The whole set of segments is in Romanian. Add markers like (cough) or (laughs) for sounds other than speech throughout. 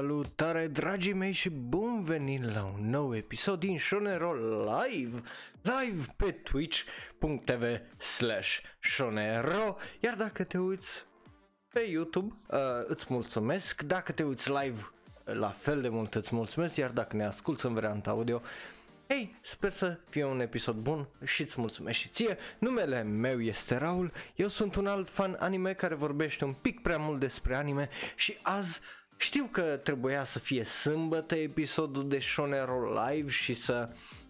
Salutare dragii mei și bun venit la un nou episod din Shonero Live Live pe twitch.tv slash Shonero. Iar dacă te uiți pe YouTube uh, îți mulțumesc. Dacă te uiți live la fel de mult îți mulțumesc. Iar dacă ne asculti în varianta audio Hei, sper să fie un episod bun și îți mulțumesc și ție. Numele meu este Raul, eu sunt un alt fan anime care vorbește un pic prea mult despre anime și azi știu că trebuia să fie sâmbătă episodul de Shonero Live și să,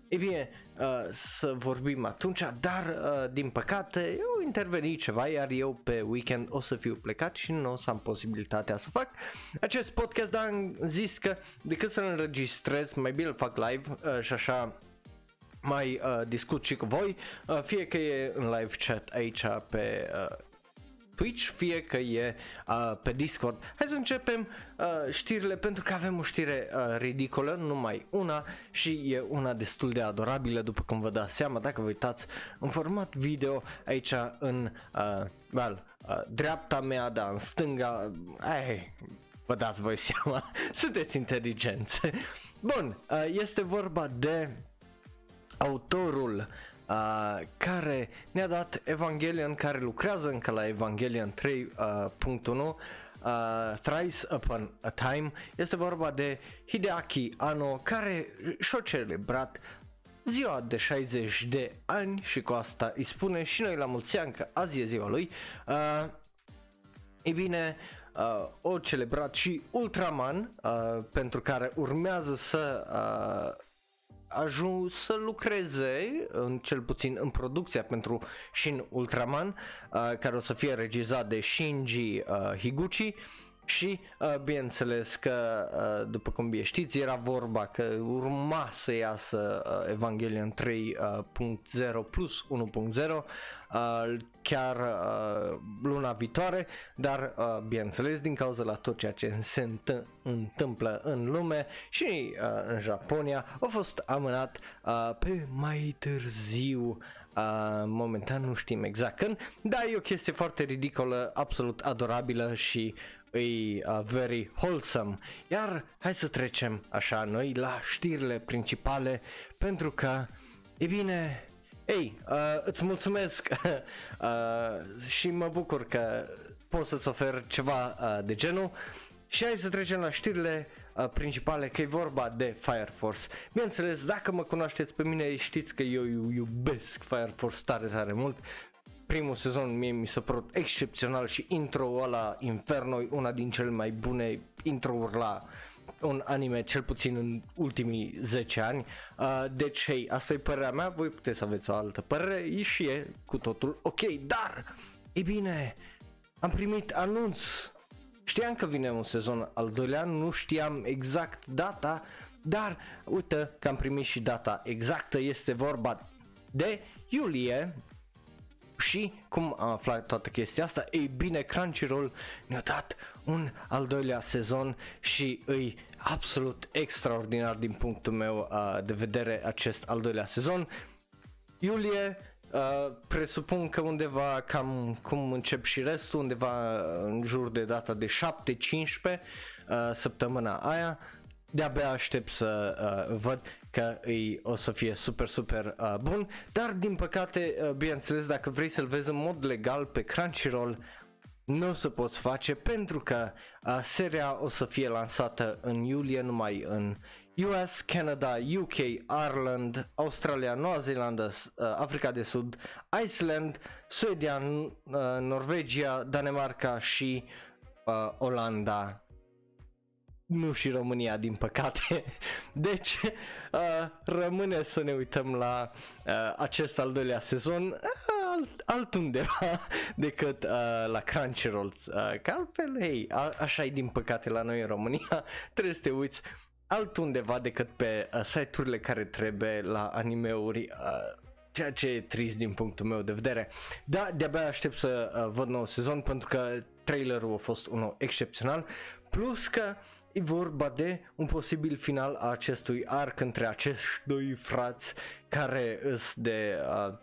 e bine, uh, să vorbim atunci, dar uh, din păcate eu interveni ceva, iar eu pe weekend o să fiu plecat și nu o să am posibilitatea să fac acest podcast, dar am zis că decât să-l înregistrez, mai bine îl fac live uh, și așa mai uh, discut și cu voi, uh, fie că e în live chat aici pe uh, Twitch, fie că e uh, pe Discord. Hai să începem uh, știrile pentru că avem o știre uh, ridicolă, numai una și e una destul de adorabilă după cum vă dați seama dacă vă uitați în format video aici în uh, well, uh, dreapta mea, da, în stânga, ai, vă dați voi seama, (laughs) sunteți inteligenți. Bun, uh, este vorba de autorul uh, care ne-a dat Evangelion, care lucrează încă la Evangelion 3.1 uh, uh, Thrice Upon a Time. Este vorba de Hideaki Anno care și-a celebrat ziua de 60 de ani și cu asta îi spune și noi la mulți ani că azi e ziua lui. Uh, e bine, uh, o celebrat și Ultraman uh, pentru care urmează să uh, ajuns să lucreze, în cel puțin în producția pentru Shin Ultraman, uh, care o să fie regizat de Shinji uh, Higuchi. Și uh, bineînțeles că uh, după cum bine știți era vorba că urma să iasă uh, Evangelion 3.0 uh, plus 1.0 uh, chiar uh, luna viitoare, dar uh, bineînțeles din cauza la tot ceea ce se înt- întâmplă în lume și uh, în Japonia a fost amânat uh, pe mai târziu Uh, momentan nu știm exact când, dar e o chestie foarte ridicolă, absolut adorabilă și e uh, very wholesome. Iar hai să trecem așa noi la știrile principale pentru că, e bine, ei, uh, îți mulțumesc (laughs) uh, și mă bucur că pot să-ți ofer ceva uh, de genul. Și hai să trecem la știrile uh, principale, că e vorba de Fire Force. Bineînțeles, dacă mă cunoașteți pe mine, știți că eu iubesc Fire Force tare, tare mult. Primul sezon mie mi s-a părut excepțional și intro ăla Inferno una din cele mai bune intro-uri la un anime cel puțin în ultimii 10 ani. Uh, deci, hei, asta e părerea mea, voi puteți să aveți o altă părere și e cu totul ok, dar, e bine, am primit anunț. Știam că vine un sezon al doilea, nu știam exact data, dar uite că am primit și data exactă, este vorba de iulie și cum am aflat toată chestia asta? Ei bine, Crunchyroll ne-a dat un al doilea sezon și îi absolut extraordinar din punctul meu uh, de vedere acest al doilea sezon. Iulie, uh, presupun că undeva cam cum încep și restul, undeva în jur de data de 7-15 uh, săptămâna aia. De-abia aștept să uh, văd că îi o să fie super, super uh, bun, dar din păcate, uh, bineînțeles, dacă vrei să-l vezi în mod legal pe Crunchyroll, nu o să poți face pentru că uh, seria o să fie lansată în iulie numai în US, Canada, UK, Ireland, Australia, Noua Zeelandă, uh, Africa de Sud, Iceland, Suedia, uh, Norvegia, Danemarca și uh, Olanda nu și România, din păcate. (laughs) Deci, uh, rămâne să ne uităm la uh, acest al doilea sezon uh, alt, altundeva (laughs) decât uh, la Crunchyroll. Uh, că altfel, hei, a, așa e din păcate la noi în România, (laughs) trebuie să te uiți altundeva decât pe uh, site-urile care trebuie la animeuri. Uh, ceea ce e trist din punctul meu de vedere. Da, de-abia aștept să uh, văd nou sezon pentru că trailerul a fost unul excepțional. Plus că E vorba de un posibil final a acestui arc între acești doi frați care sunt de uh,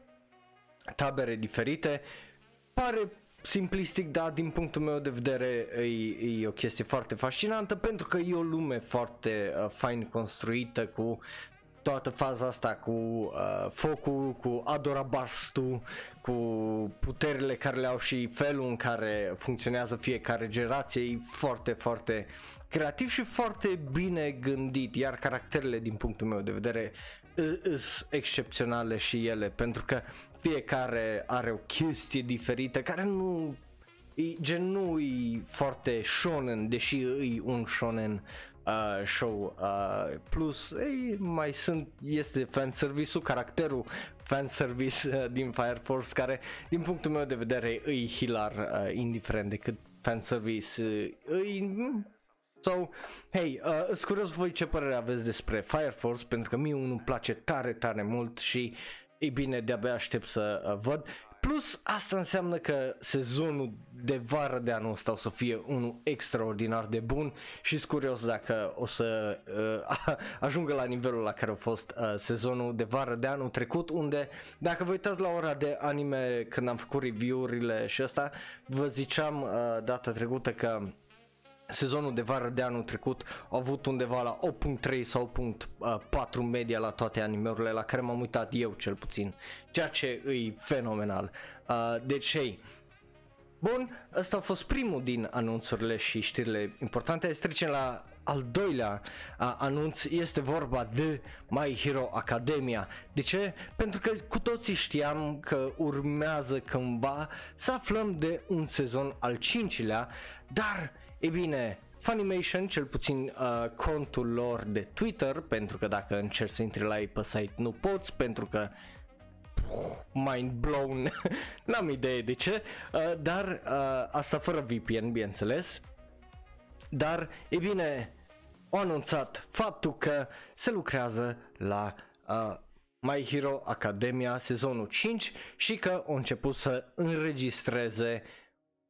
tabere diferite. Pare simplistic, dar din punctul meu de vedere e, e o chestie foarte fascinantă pentru că e o lume foarte uh, fain construită cu toată faza asta cu uh, focul, cu Adorabastu, cu puterile care le au și felul în care funcționează fiecare generație e foarte, foarte creativ și foarte bine gândit, iar caracterele din punctul meu de vedere sunt excepționale și ele, pentru că fiecare are o chestie diferită care nu e, gen nu e foarte shonen, deși e un shonen uh, show. Uh, plus, ei, mai sunt, este fanservice-ul, caracterul fanservice uh, din Fire Force, care, din punctul meu de vedere, e hilar, uh, indiferent de cât fanservice uh, e... So, hey, uh, sunt curios voi ce părere aveți despre Fire Force, pentru că mie unul place tare, tare mult și e bine, de-abia aștept să uh, văd. Plus, asta înseamnă că sezonul de vară de anul ăsta o să fie unul extraordinar de bun și sunt curios dacă o să uh, (laughs) ajungă la nivelul la care a fost uh, sezonul de vară de anul trecut, unde, dacă vă uitați la ora de anime când am făcut review-urile și asta, vă ziceam uh, data trecută că sezonul de vară de anul trecut a avut undeva la 8.3 sau 8.4 media la toate animeurile la care m-am uitat eu cel puțin, ceea ce e fenomenal. Uh, deci, hei, Bun, ăsta a fost primul din anunțurile și știrile importante. Să trecem la al doilea uh, anunț este vorba de My Hero Academia. De ce? Pentru că cu toții știam că urmează cândva să aflăm de un sezon al cincilea, dar e bine, Funimation, cel puțin uh, contul lor de Twitter, pentru că dacă încerci să intri la ei pe site nu poți, pentru că mind blown, (laughs) n-am idee de ce, uh, dar uh, asta fără VPN, bineînțeles, dar e bine, au anunțat faptul că se lucrează la uh, My Hero Academia sezonul 5 și că au început să înregistreze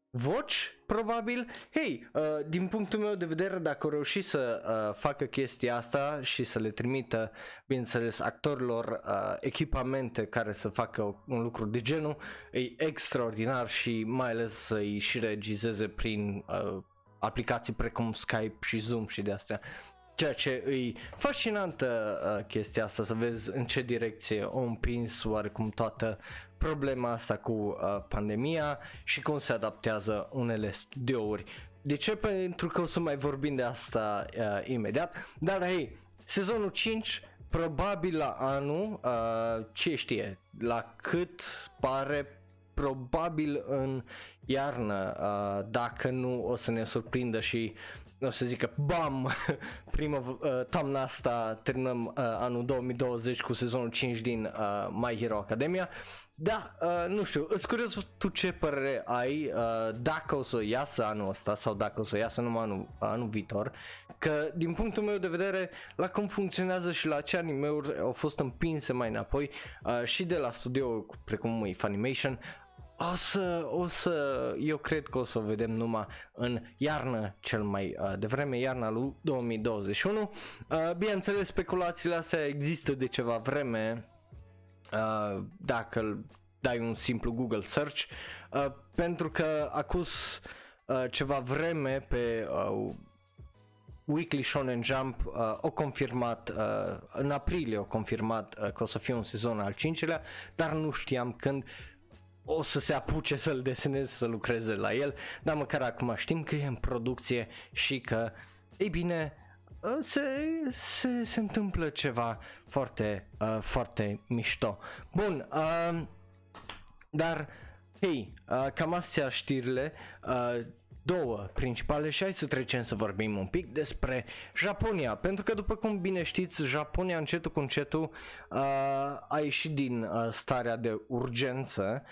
voci, probabil. Hei, uh, din punctul meu de vedere, dacă au reușit să uh, facă chestia asta și să le trimită, bineînțeles, actorilor uh, echipamente care să facă un lucru de genul, e extraordinar și mai ales să-i și regizeze prin uh, aplicații precum Skype și Zoom și de astea. Ceea ce e fascinantă uh, chestia asta, să vezi în ce direcție o împins oarecum toată problema asta cu uh, pandemia și cum se adaptează unele studiouri. De ce? Pentru că o să mai vorbim de asta uh, imediat, dar hei, sezonul 5 probabil la anul, uh, ce știe, la cât pare probabil în iarnă, uh, dacă nu o să ne surprindă și o să zică bam, (laughs) prima uh, toamna asta terminăm uh, anul 2020 cu sezonul 5 din uh, My Hero Academia. Da, uh, nu știu, îți curios tu ce părere ai uh, dacă o să iasă anul ăsta sau dacă o să iasă numai anul, anul viitor, că din punctul meu de vedere, la cum funcționează și la ce anime-uri au fost împinse mai înapoi uh, și de la studio precum e Funimation, o să, o să, eu cred că o să o vedem numai în iarnă cel mai uh, devreme, iarna lui 2021. Uh, bineînțeles, speculațiile astea există de ceva vreme, uh, dacă dai un simplu Google search, uh, pentru că acus uh, ceva vreme pe uh, Weekly Shonen Jump uh, o confirmat, uh, în aprilie o confirmat uh, că o să fie un sezon al cincilea, dar nu știam când o să se apuce să-l deseneze, să lucreze la el, dar măcar acum știm că e în producție și că, ei bine, ă, se, se, se întâmplă ceva foarte, uh, foarte mișto. Bun, uh, dar, hei, uh, cam astea știrile, uh, două principale și hai să trecem să vorbim un pic despre Japonia, pentru că după cum bine știți, Japonia încetul cu încetul uh, a ieșit din uh, starea de urgență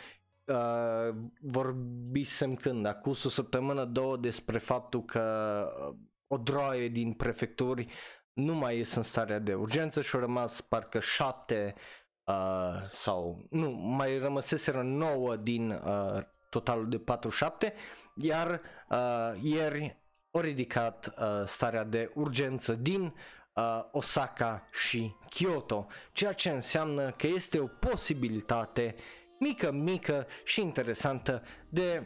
uh, vorbisem când, acum o săptămână, două, despre faptul că uh, o droaie din prefecturi nu mai ies în starea de urgență și au rămas parcă șapte uh, sau nu, mai rămăseseră nouă din uh, totalul de 47, iar uh, ieri au ridicat uh, starea de urgență din uh, Osaka și Kyoto, ceea ce înseamnă că este o posibilitate mică, mică și interesantă de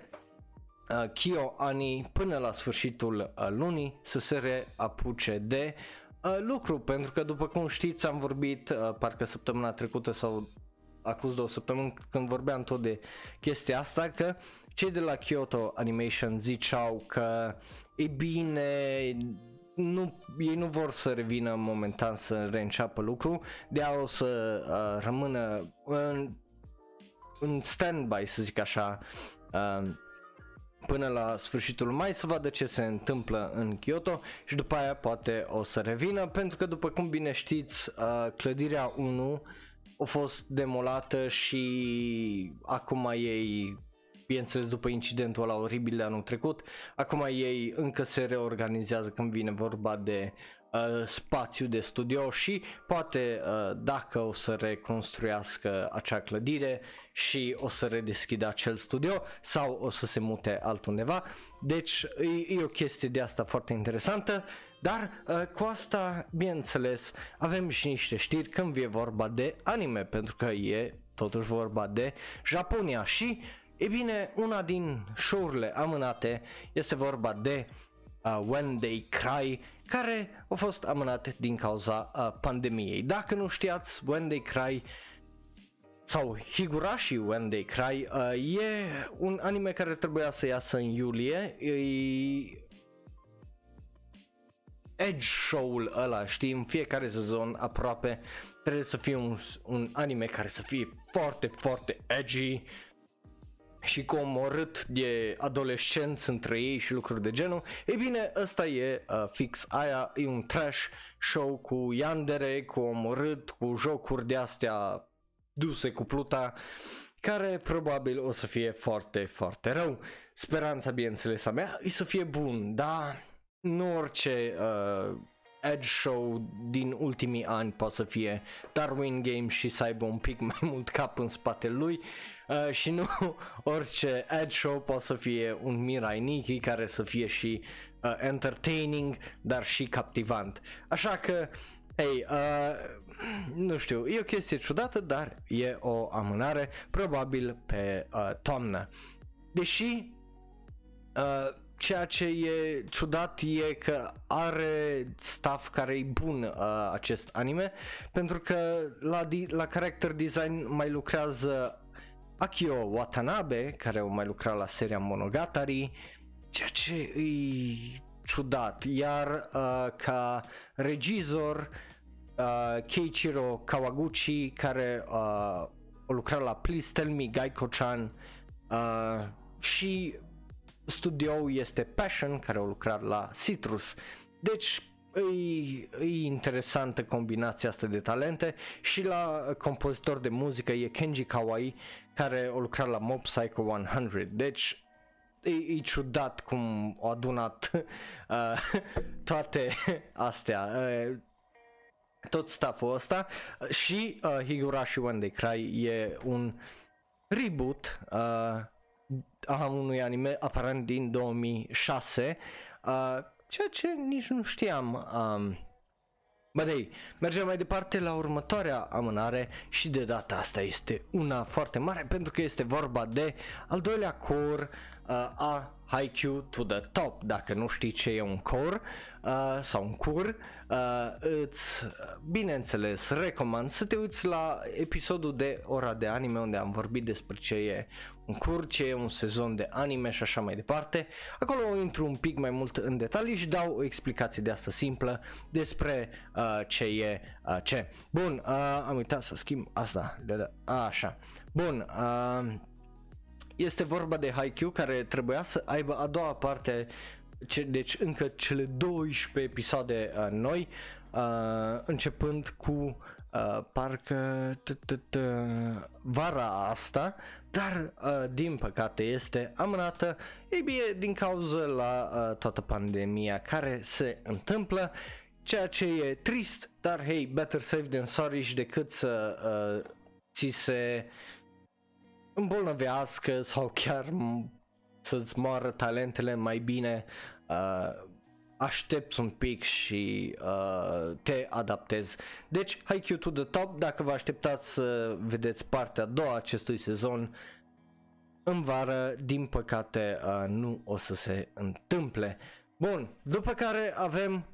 uh, Kyo Ani până la sfârșitul uh, lunii să se reapuce de uh, lucru, pentru că după cum știți am vorbit uh, parcă săptămâna trecută sau acuz două săptămâni când vorbeam tot de chestia asta că cei de la Kyoto Animation ziceau că e bine, nu, ei nu vor să revină momentan să reînceapă lucru, de a o să uh, rămână în, în stand-by, să zic așa, uh, până la sfârșitul mai să vadă ce se întâmplă în Kyoto și după aia poate o să revină pentru că după cum bine știți uh, clădirea 1 a fost demolată și acum ei bineînțeles după incidentul ăla oribil de anul trecut, acum ei încă se reorganizează când vine vorba de uh, spațiu de studio și poate uh, dacă o să reconstruiască acea clădire și o să redeschidă acel studio sau o să se mute altundeva. Deci e, e o chestie de asta foarte interesantă, dar uh, cu asta, bineînțeles, avem și niște știri când vine vorba de anime, pentru că e totuși vorba de Japonia și E bine, una din show-urile amânate este vorba de uh, When They Cry, care a fost amânat din cauza uh, pandemiei. Dacă nu știați, When They Cry sau Higurashi When They Cry uh, e un anime care trebuia să iasă în iulie. E edge show-ul ăla, știi, în fiecare sezon aproape trebuie să fie un, un anime care să fie foarte, foarte edgy, și comorât de adolescenți între ei și lucruri de genul, e bine, ăsta e uh, fix aia, e un trash show cu yandere, cu omorât, cu jocuri de astea duse cu pluta, care probabil o să fie foarte, foarte rău. Speranța, bineînțeles, a mea e să fie bun, dar nu orice uh, edge show din ultimii ani poate să fie Darwin Game și să aibă un pic mai mult cap în spatele lui uh, și nu (laughs) orice edge show poate să fie un Mirai Nikki care să fie și uh, entertaining dar și captivant. Așa că Ei, uh, nu știu, e o chestie ciudată, dar e o amânare, probabil pe uh, toamnă. Deși uh, ceea ce e ciudat e că are staff care e bun uh, acest anime, pentru că la, di- la character design mai lucrează Akio Watanabe, care au mai lucrat la seria Monogatari, ceea ce e ciudat, iar uh, ca regizor uh, Keiichiro Kawaguchi, care uh, a lucrat la Please Tell Me Gaiko-chan uh, și studioul este Passion, care au lucrat la Citrus. Deci e, e interesantă combinația asta de talente și la compozitor de muzică e Kenji Kawai care a lucrat la Mob Psycho 100. Deci e, e ciudat cum au adunat (laughs) uh, toate astea. Uh, tot stafful ăsta și uh, Higurashi When They Cry e un reboot uh, a unui anime aparent din 2006, uh, ceea ce nici nu știam. Um, Bă, dei, mergem mai departe la următoarea amânare și de data asta este una foarte mare pentru că este vorba de al doilea core uh, a Haikyuu to the top. Dacă nu știi ce e un core uh, sau un cur, uh, îți, bineînțeles, recomand să te uiți la episodul de ora de anime unde am vorbit despre ce e un cur, ce e un sezon de anime și așa mai departe. Acolo intru un pic mai mult în detalii și dau o explicație de asta simplă despre uh, ce e uh, ce. Bun, uh, am uitat să schimb asta. De, de, așa. Bun, uh, este vorba de Haikyuu care trebuia să aibă a doua parte ce, deci încă cele 12 episoade uh, noi, uh, începând cu uh, parcă vara asta, dar uh, din păcate este amânată, e bine din cauza la uh, toată pandemia care se întâmplă, ceea ce e trist, dar hey, better safe than sorry și decât să uh, ți se îmbolnăvească sau chiar să-ți moară talentele mai bine, uh, aștepți un pic și uh, te adaptezi. Deci, Haikyuu to the top, dacă vă așteptați să vedeți partea a doua acestui sezon, în vară, din păcate, uh, nu o să se întâmple. Bun, după care avem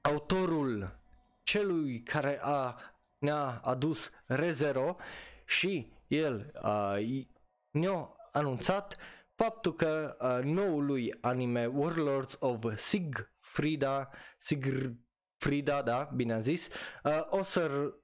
autorul celui care a, ne-a adus Rezero și el uh, ne-a anunțat faptul că uh, noului anime Warlords of Sigfrida, Sigfrida, da, bine am zis, uh, o să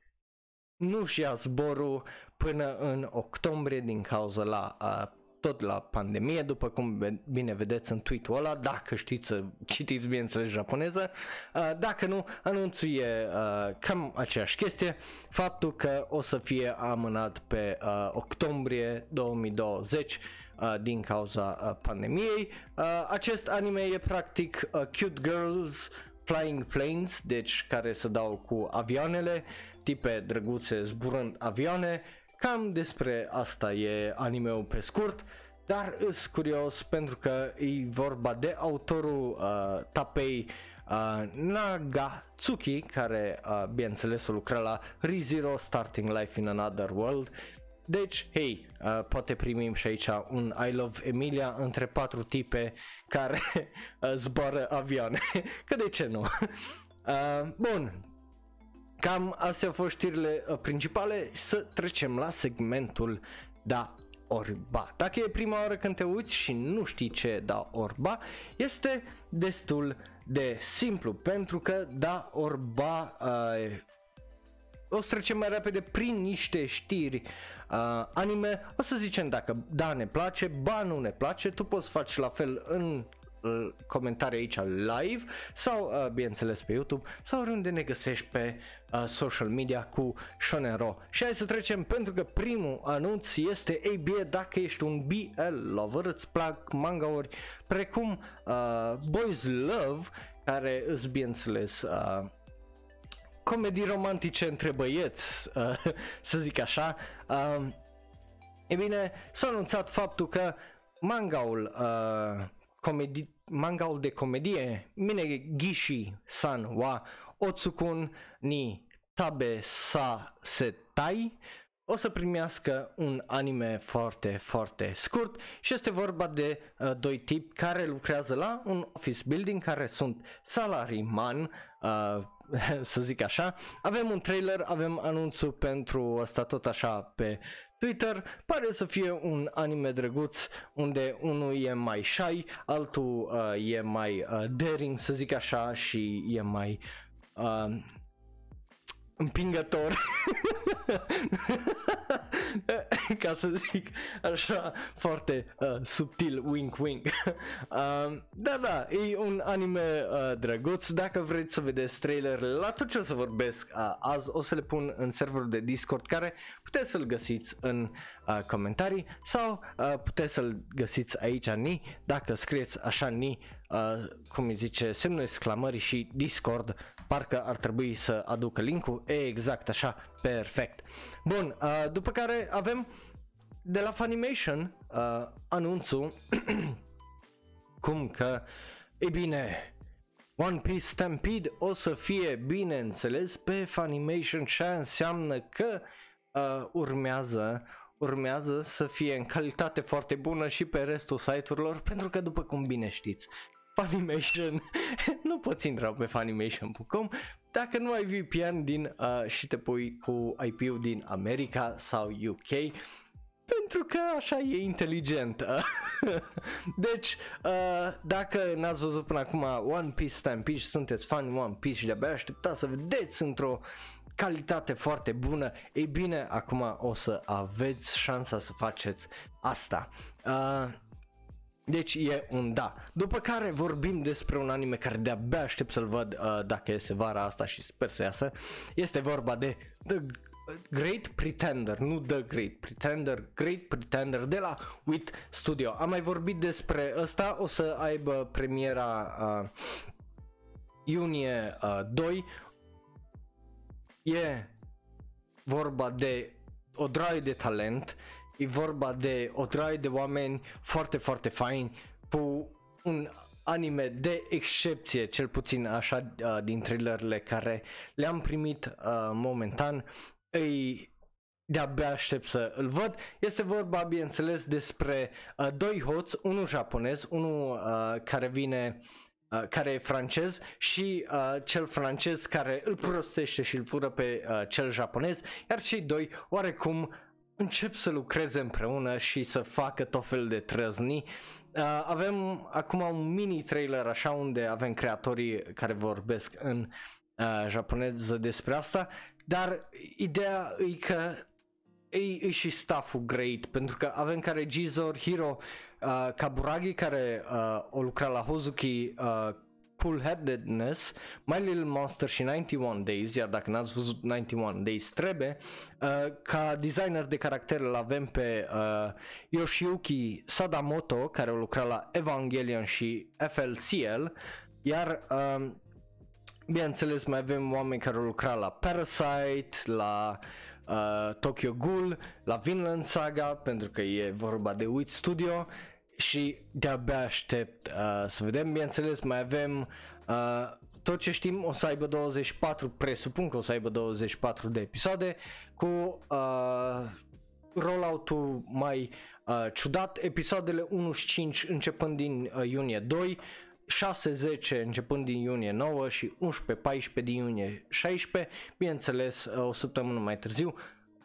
nu-și ia zborul până în octombrie din cauza la uh, tot la pandemie, după cum bine vedeți în tweet-ul ăla, dacă știți să citiți bineînțeles japoneză, uh, dacă nu, anunțul e uh, cam aceeași chestie, faptul că o să fie amânat pe uh, octombrie 2020 uh, din cauza uh, pandemiei. Uh, acest anime e practic uh, Cute Girls Flying Planes, deci care se dau cu avioanele, tipe drăguțe zburând avioane, Cam despre asta e animeul pe scurt, dar îs curios pentru că e vorba de autorul uh, Tapei uh, Nagatsuki, care uh, bineînțeles o lucra la ReZero Starting Life in Another World. Deci, hei, uh, poate primim și aici un I Love Emilia între patru tipe care (laughs) uh, zboară avioane, (laughs) că de ce nu? (laughs) Uh, bun, Cam astea au fost știrile uh, principale. Și să trecem la segmentul da orba. Dacă e prima oară când te uiți și nu știi ce da orba, este destul de simplu pentru că da orba uh, o să trecem mai repede prin niște știri uh, anime, o să zicem dacă da ne place, ba nu ne place, tu poți face la fel în comentarii aici live sau uh, bineînțeles pe YouTube sau oriunde ne găsești pe uh, social media cu Shonero. Și hai să trecem pentru că primul anunț este ei bine dacă ești un BL lover, îți plac mangauri precum uh, Boys Love care îți bineînțeles uh, comedii romantice între băieți, uh, (laughs) să zic așa. Uh, e bine, s-a anunțat faptul că mangaul uh, comedi- mangaul de comedie Mine Gishi San wa Otsukun ni Tabe sa Setai o să primească un anime foarte, foarte scurt și este vorba de uh, doi tipi care lucrează la un office building care sunt salariman, uh, (laughs) să zic așa. Avem un trailer, avem anunțul pentru asta tot așa pe Twitter pare să fie un anime drăguț unde unul e mai shy, altul uh, e mai uh, daring să zic așa și e mai uh, împingător (laughs) (laughs) ca să zic așa foarte uh, subtil wink wink. Uh, (laughs) da da e un anime uh, drăguț. Dacă vreți să vedeți trailerele la tot ce o să vorbesc uh, azi o să le pun în serverul de Discord care puteți să-l găsiți în uh, comentarii sau uh, puteți să-l găsiți aici ni dacă scrieți așa ni uh, cum îi zice semnul exclamării și Discord parcă ar trebui să aducă linkul, e exact așa, perfect. Bun, uh, după care avem de la Funimation uh, anunțul (clears throat) cum că, e bine, One Piece Stampede o să fie, bineînțeles, pe Funimation și înseamnă că uh, urmează urmează să fie în calitate foarte bună și pe restul site-urilor, pentru că după cum bine știți, Funimation, (laughs) nu poți intra pe funimation.com dacă nu ai VPN din uh, și te pui cu IP-ul din America sau UK pentru că așa e inteligent. (laughs) deci, uh, dacă n-ați văzut până acum One Piece Stampede și sunteți fani One Piece și de-abia așteptați să vedeți într-o calitate foarte bună, ei bine, acum o să aveți șansa să faceți asta. Uh, deci e un da. După care vorbim despre un anime care de-abia aștept să-l văd uh, dacă iese vara asta și sper să iasă. Este vorba de The Great Pretender, nu The Great Pretender, Great Pretender de la WIT Studio. Am mai vorbit despre ăsta, o să aibă premiera uh, iunie uh, 2. E vorba de o draie de talent e vorba de o draie de oameni foarte, foarte faini cu un anime de excepție, cel puțin așa uh, din trailerele care le-am primit uh, momentan. Îi de-abia aștept să îl văd. Este vorba, bineînțeles, despre uh, doi hoți, unul japonez, unul uh, care vine uh, care e francez și uh, cel francez care îl prostește și îl fură pe uh, cel japonez, iar cei doi oarecum încep să lucreze împreună și să facă tot fel de trăzni. Uh, avem acum un mini trailer așa unde avem creatorii care vorbesc în uh, japoneză despre asta, dar ideea e că e, e și stafful great pentru că avem ca regizor Hiro uh, Kaburagi care uh, o lucra la Hozuki uh, Cool Headedness, My Little Monster și 91 Days, iar dacă n-ați văzut 91 Days trebuie, uh, ca designer de caracter îl avem pe uh, Yoshiyuki Sadamoto, care o lucra la Evangelion și FLCL, iar uh, bineînțeles mai avem oameni care au lucrat la Parasite, la uh, Tokyo Ghoul, la Vinland Saga, pentru că e vorba de Wit Studio și de-abia aștept uh, să vedem. Bineînțeles, mai avem uh, tot ce știm, o să aibă 24, presupun că o să aibă 24 de episoade cu uh, rollout-ul mai uh, ciudat, episoadele 1 și 5 începând din uh, iunie 2, 6-10 începând din iunie 9 și 11-14 din iunie 16, bineînțeles uh, o săptămână mai târziu,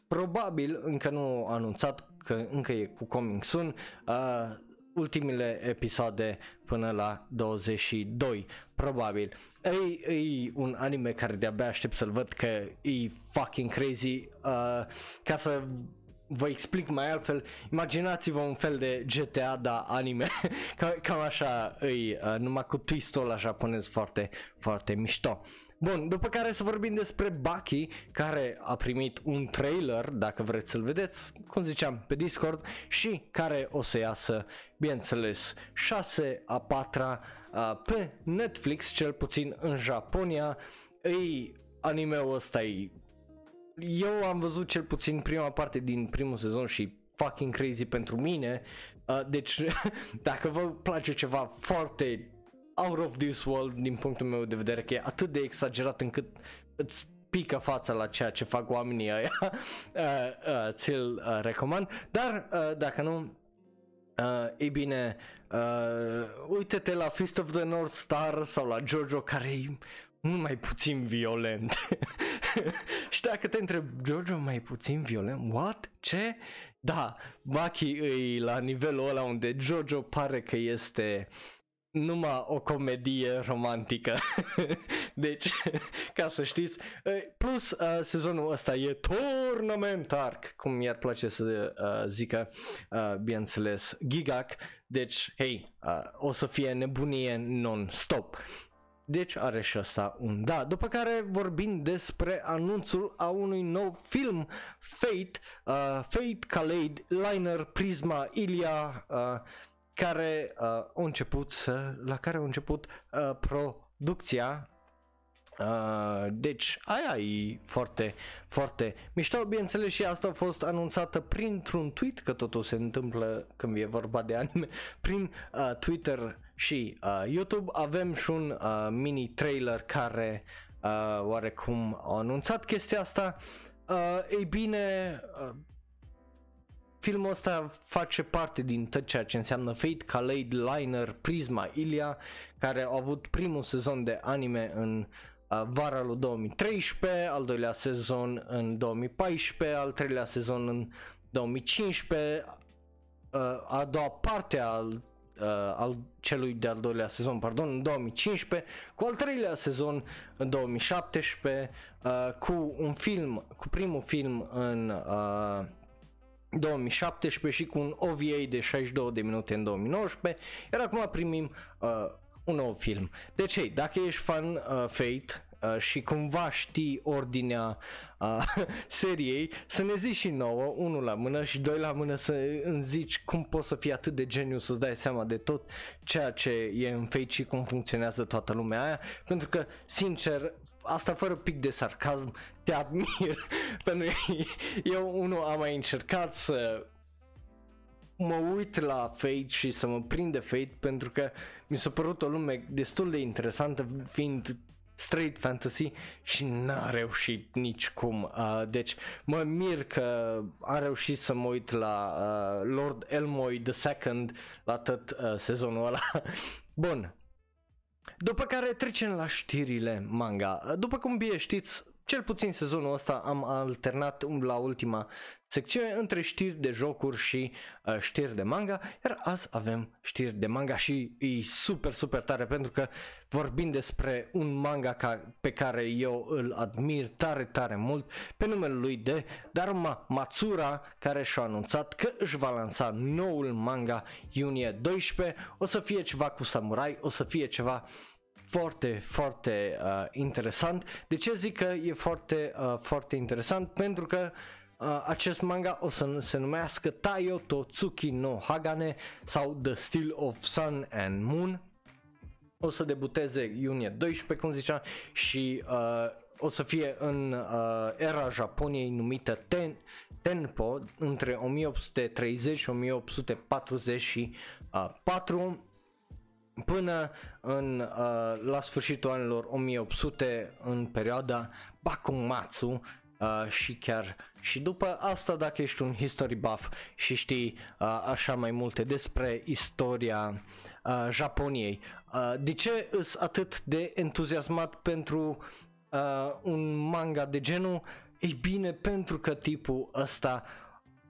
probabil încă nu anunțat că încă e cu coming soon, uh, ultimele episoade până la 22, probabil. E, e un anime care de-abia aștept să-l văd că e fucking crazy, uh, ca să vă explic mai altfel, imaginați-vă un fel de GTA, da, anime, (laughs) cam, cam așa îi, uh, numai cu twist-ul la japonez foarte, foarte mișto. Bun, după care să vorbim despre Bucky, care a primit un trailer, dacă vreți să-l vedeți, cum ziceam, pe Discord, și care o să iasă, bineînțeles, 6 a 4 uh, pe Netflix, cel puțin în Japonia. Ei, anime-ul ăsta e... Eu am văzut cel puțin prima parte din primul sezon și fucking crazy pentru mine. Uh, deci, (laughs) dacă vă place ceva foarte out of this world din punctul meu de vedere, că e atât de exagerat încât îți pică fața la ceea ce fac oamenii ăia, (laughs) uh, uh, ți-l uh, recomand, dar uh, dacă nu, uh, e bine, uh, uite-te la Fist of the North Star sau la Jojo care e mult mai puțin violent. (laughs) și dacă te întreb, Jojo mai puțin violent? What? Ce? Da, Maki e la nivelul ăla unde Jojo pare că este numai o comedie romantică. (laughs) deci, ca să știți, plus uh, sezonul ăsta e tournament arc, cum i-ar place să uh, zică, uh, bineînțeles, Gigak. Deci, hei, uh, o să fie nebunie non-stop. Deci are și asta un da. După care vorbim despre anunțul a unui nou film, Fate, uh, Fate, Kaleid, Liner, Prisma, Ilia, uh, care uh, au început să, la care au început uh, producția Uh, deci aia e foarte, foarte mișto. Bineînțeles și asta a fost anunțată printr-un tweet, că totul se întâmplă când e vorba de anime, (laughs) prin uh, Twitter și uh, YouTube. Avem și un uh, mini trailer care uh, oarecum a anunțat chestia asta. Uh, ei bine, uh, filmul ăsta face parte din tot ceea ce înseamnă Fate, Kaleid, Liner, Prisma, Ilia, care au avut primul sezon de anime în uh, vara lui 2013, al doilea sezon în 2014, al treilea sezon în 2015, uh, a doua parte al, uh, al celui de-al doilea sezon, pardon, în 2015, cu al treilea sezon în 2017, uh, cu un film, cu primul film în uh, 2017 și cu un OVA de 62 de minute în 2019, iar acum primim uh, un nou film. Deci, hey, dacă ești fan uh, Fate uh, și cumva știi ordinea uh, (laughs) seriei, să ne zici și nouă, unul la mână și doi la mână să îmi zici cum poți să fii atât de geniu să-ți dai seama de tot ceea ce e în Fate și cum funcționează toată lumea aia, pentru că, sincer, asta fără pic de sarcasm, te admir, (laughs) pentru că eu unul am mai încercat să mă uit la Fate și să mă prind de Fate pentru că mi s-a părut o lume destul de interesantă fiind straight fantasy și n-a reușit nici cum. Uh, deci mă mir că a reușit să mă uit la uh, Lord Elmoy II la tot uh, sezonul ăla. (laughs) Bun. După care trecem la știrile manga. După cum bine știți, cel puțin sezonul ăsta am alternat la ultima secțiune între știri de jocuri și uh, știri de manga, iar azi avem știri de manga și e super, super tare pentru că vorbim despre un manga ca, pe care eu îl admir tare, tare mult pe numele lui de Daruma Matsura care și-a anunțat că își va lansa noul manga iunie 12, o să fie ceva cu samurai, o să fie ceva foarte, foarte uh, interesant. De ce zic că e foarte, uh, foarte interesant? Pentru că uh, acest manga o să se numească Taiyo Totsuki no Hagane sau The Still of Sun and Moon. O să debuteze iunie 12, cum ziceam, și uh, o să fie în uh, era Japoniei numită Ten, Tenpo între 1830 și 1844 până în, uh, la sfârșitul anilor 1800 în perioada Bakumatsu uh, și chiar și după asta dacă ești un history buff și știi uh, așa mai multe despre istoria uh, Japoniei. Uh, de ce îs atât de entuziasmat pentru uh, un manga de genul? Ei bine, pentru că tipul ăsta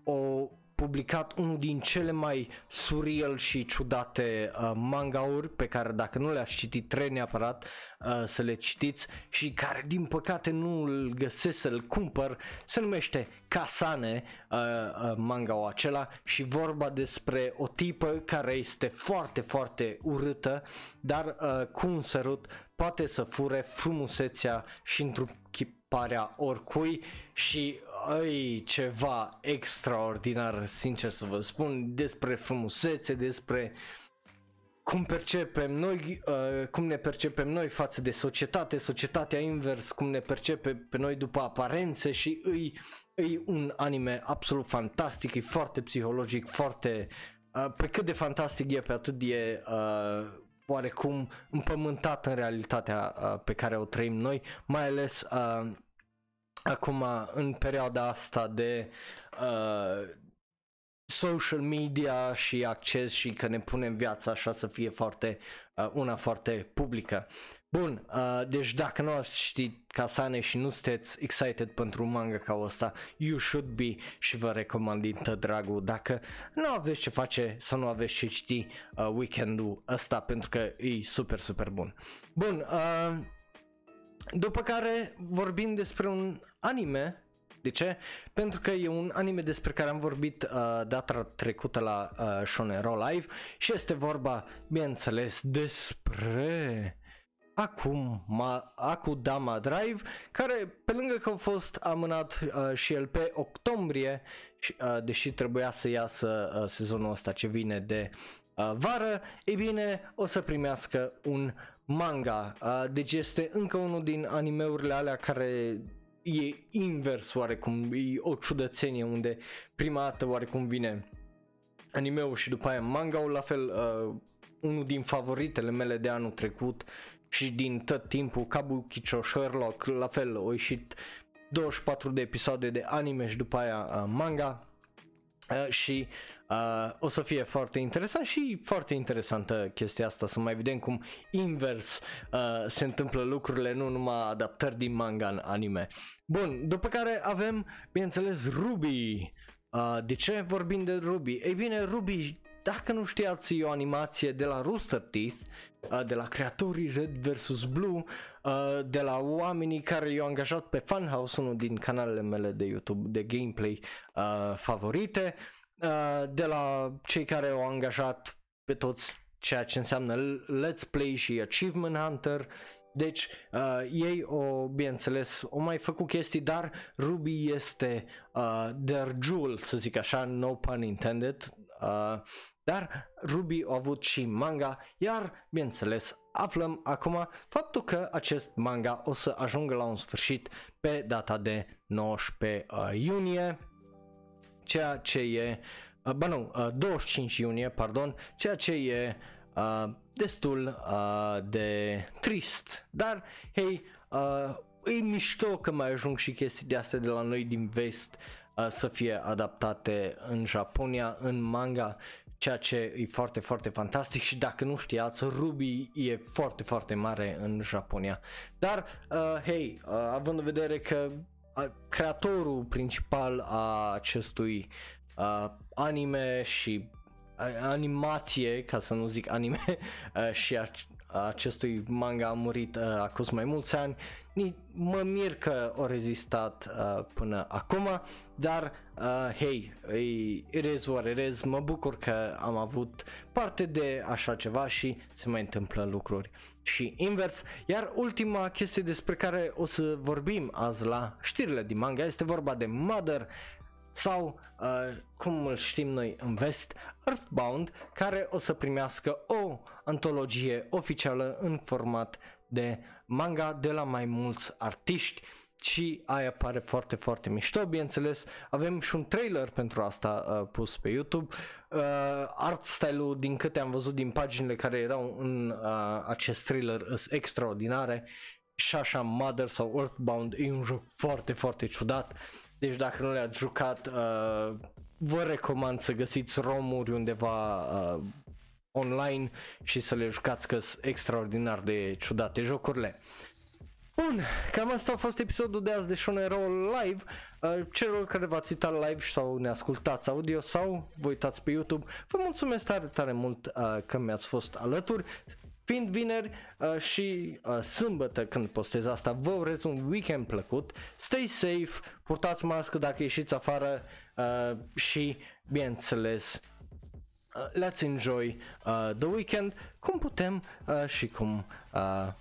o publicat unul din cele mai surreal și ciudate uh, mangauri pe care dacă nu le-ați citit trebuie neapărat uh, să le citiți și care din păcate nu îl găsesc să-l cumpăr. Se numește Kasane uh, uh, mangaul acela și vorba despre o tipă care este foarte foarte urâtă dar uh, cu un sărut poate să fure frumusețea și într parea oricui și ai ceva extraordinar, sincer să vă spun, despre frumusețe, despre cum percepem noi, uh, cum ne percepem noi față de societate, societatea invers, cum ne percepe pe noi după aparențe și îi, îi un anime absolut fantastic, e foarte psihologic, foarte, uh, pe cât de fantastic e, pe atât e uh, oarecum împământat în realitatea uh, pe care o trăim noi, mai ales uh, acum în perioada asta de uh, social media și acces și că ne punem viața așa să fie foarte uh, una foarte publică. Bun, uh, deci dacă nu ați citit Kasane și nu sunteți excited pentru un manga ca ăsta, you should be și vă recomand din tot dragul dacă nu aveți ce face sau nu aveți ce citi uh, weekendul ăsta pentru că e super, super bun. Bun, uh, după care vorbim despre un anime de ce? Pentru că e un anime despre care am vorbit uh, data trecută la uh, Shonero Live și este vorba, bineînțeles, despre Akuma, Akudama Drive, care pe lângă că a fost amânat uh, și el pe octombrie, uh, deși trebuia să iasă uh, sezonul ăsta ce vine de uh, vară, e bine, o să primească un manga. Uh, deci este încă unul din animeurile alea care e invers oarecum, e o ciudățenie unde prima dată oarecum vine animeul și după aia manga-ul, la fel uh, unul din favoritele mele de anul trecut și din tot timpul Kabukicho Sherlock, la fel, au ieșit 24 de episoade de anime și după aia uh, manga uh, și uh, o să fie foarte interesant și foarte interesantă chestia asta să mai vedem cum invers uh, se întâmplă lucrurile, nu numai adaptări din manga în anime. Bun, după care avem, bineînțeles, Ruby. Uh, de ce vorbim de Ruby? Ei bine, Ruby, dacă nu știați, e o animație de la Rooster Teeth, uh, de la creatorii Red vs. Blue, uh, de la oamenii care i-au angajat pe Funhouse, unul din canalele mele de YouTube de gameplay uh, favorite. Uh, Uh, de la cei care au angajat pe toți ceea ce înseamnă Let's Play și Achievement Hunter. Deci uh, ei o, bineînțeles, o mai făcut chestii, dar Ruby este uh, their jewel, să zic așa, no pun intended. Uh, dar Ruby a avut și manga, iar, bineînțeles, aflăm acum faptul că acest manga o să ajungă la un sfârșit pe data de 19 uh, iunie ceea ce e, uh, bă nu, 25 uh, iunie, pardon, ceea ce e uh, destul uh, de trist. Dar, hei, uh, e mișto că mai ajung și chestii de astea de la noi din vest uh, să fie adaptate în Japonia, în manga, ceea ce e foarte, foarte fantastic și dacă nu știați, Ruby e foarte, foarte mare în Japonia. Dar, uh, hei, uh, având în vedere că uh, creatorul principal a acestui uh, anime și uh, animație, ca să nu zic anime, (laughs) uh, și a, a acestui manga a murit uh, acum mai mulți ani, mă mir că au rezistat uh, până acum, dar uh, hei, it is what it is, mă bucur că am avut parte de așa ceva și se mai întâmplă lucruri și invers. Iar ultima chestie despre care o să vorbim azi la știrile din manga este vorba de Mother sau uh, cum îl știm noi în vest, Earthbound, care o să primească o antologie oficială în format de manga de la mai mulți artiști. Și aia pare foarte, foarte mișto, bineînțeles, avem și un trailer pentru asta uh, pus pe YouTube. Uh, art style-ul, din câte am văzut din paginile care erau în uh, acest trailer, sunt extraordinare. Și așa Mother sau Earthbound e un joc foarte, foarte ciudat, deci dacă nu le-ați jucat, uh, vă recomand să găsiți romuri undeva uh, online și să le jucați că sunt extraordinar de ciudate jocurile. Bun, cam asta a fost episodul de azi de Shonero Live. Uh, celor care v-ați uitat live sau ne ascultați audio sau vă uitați pe YouTube, vă mulțumesc tare, tare mult uh, că mi-ați fost alături. Fiind vineri uh, și uh, sâmbătă când postez asta, vă urez un weekend plăcut, stay safe, purtați mască dacă ieșiți afară uh, și, bineînțeles, uh, let's enjoy uh, the weekend. Cum putem uh, și cum uh,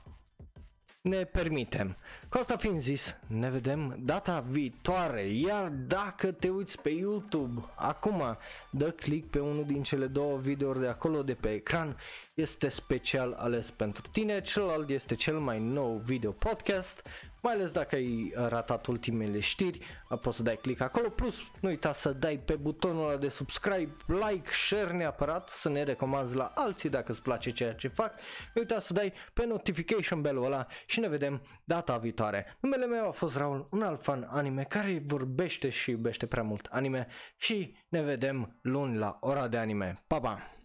ne permitem. Cu asta fiind zis, ne vedem data viitoare, iar dacă te uiți pe YouTube, acum dă click pe unul din cele două videouri de acolo de pe ecran, este special ales pentru tine, celălalt este cel mai nou video podcast, mai ales dacă ai ratat ultimele știri, poți să dai click acolo, plus nu uita să dai pe butonul ăla de subscribe, like, share neapărat, să ne recomanzi la alții dacă îți place ceea ce fac, nu uita să dai pe notification bell-ul ăla și ne vedem data viitoare. Numele meu a fost Raul, un alt fan anime care vorbește și iubește prea mult anime și ne vedem luni la ora de anime. Pa, pa!